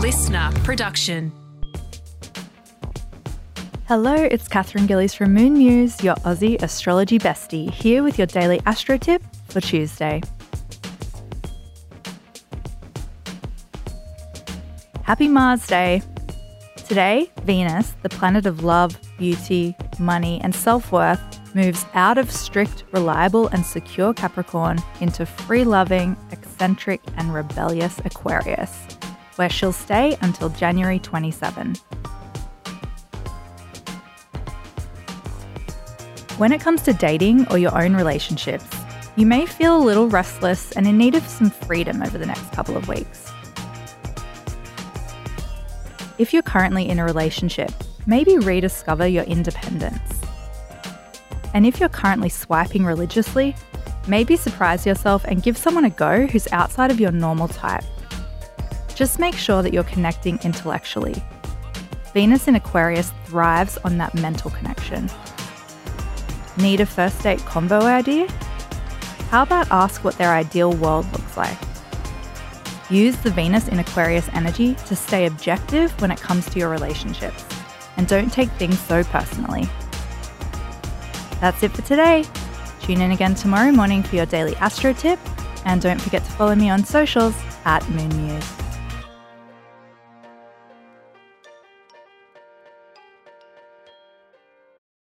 LiSTNR production. Hello, it's Katherine Gillies from Moon Muse, your Aussie astrology bestie, here with your daily astro tip for Tuesday. Happy Mars Day! Today, Venus, the planet of love, beauty, money, and self worth, moves out of strict, reliable, and secure Capricorn into free loving, eccentric, and rebellious Aquarius, where she'll stay until January 27. When it comes to dating or your own relationships, you may feel a little restless and in need of some freedom over the next couple of weeks. If you're currently in a relationship, maybe rediscover your independence. And if you're currently swiping religiously, maybe surprise yourself and give someone a go who's outside of your normal type. Just make sure that you're connecting intellectually. Venus in Aquarius thrives on that mental connection. Need a first date combo idea? How about ask what their ideal world looks like? Use the Venus in Aquarius energy to stay objective when it comes to your relationships and don't take things so personally. That's it for today. Tune in again tomorrow morning for your daily astro tip and don't forget to follow me on socials at Moon Muse.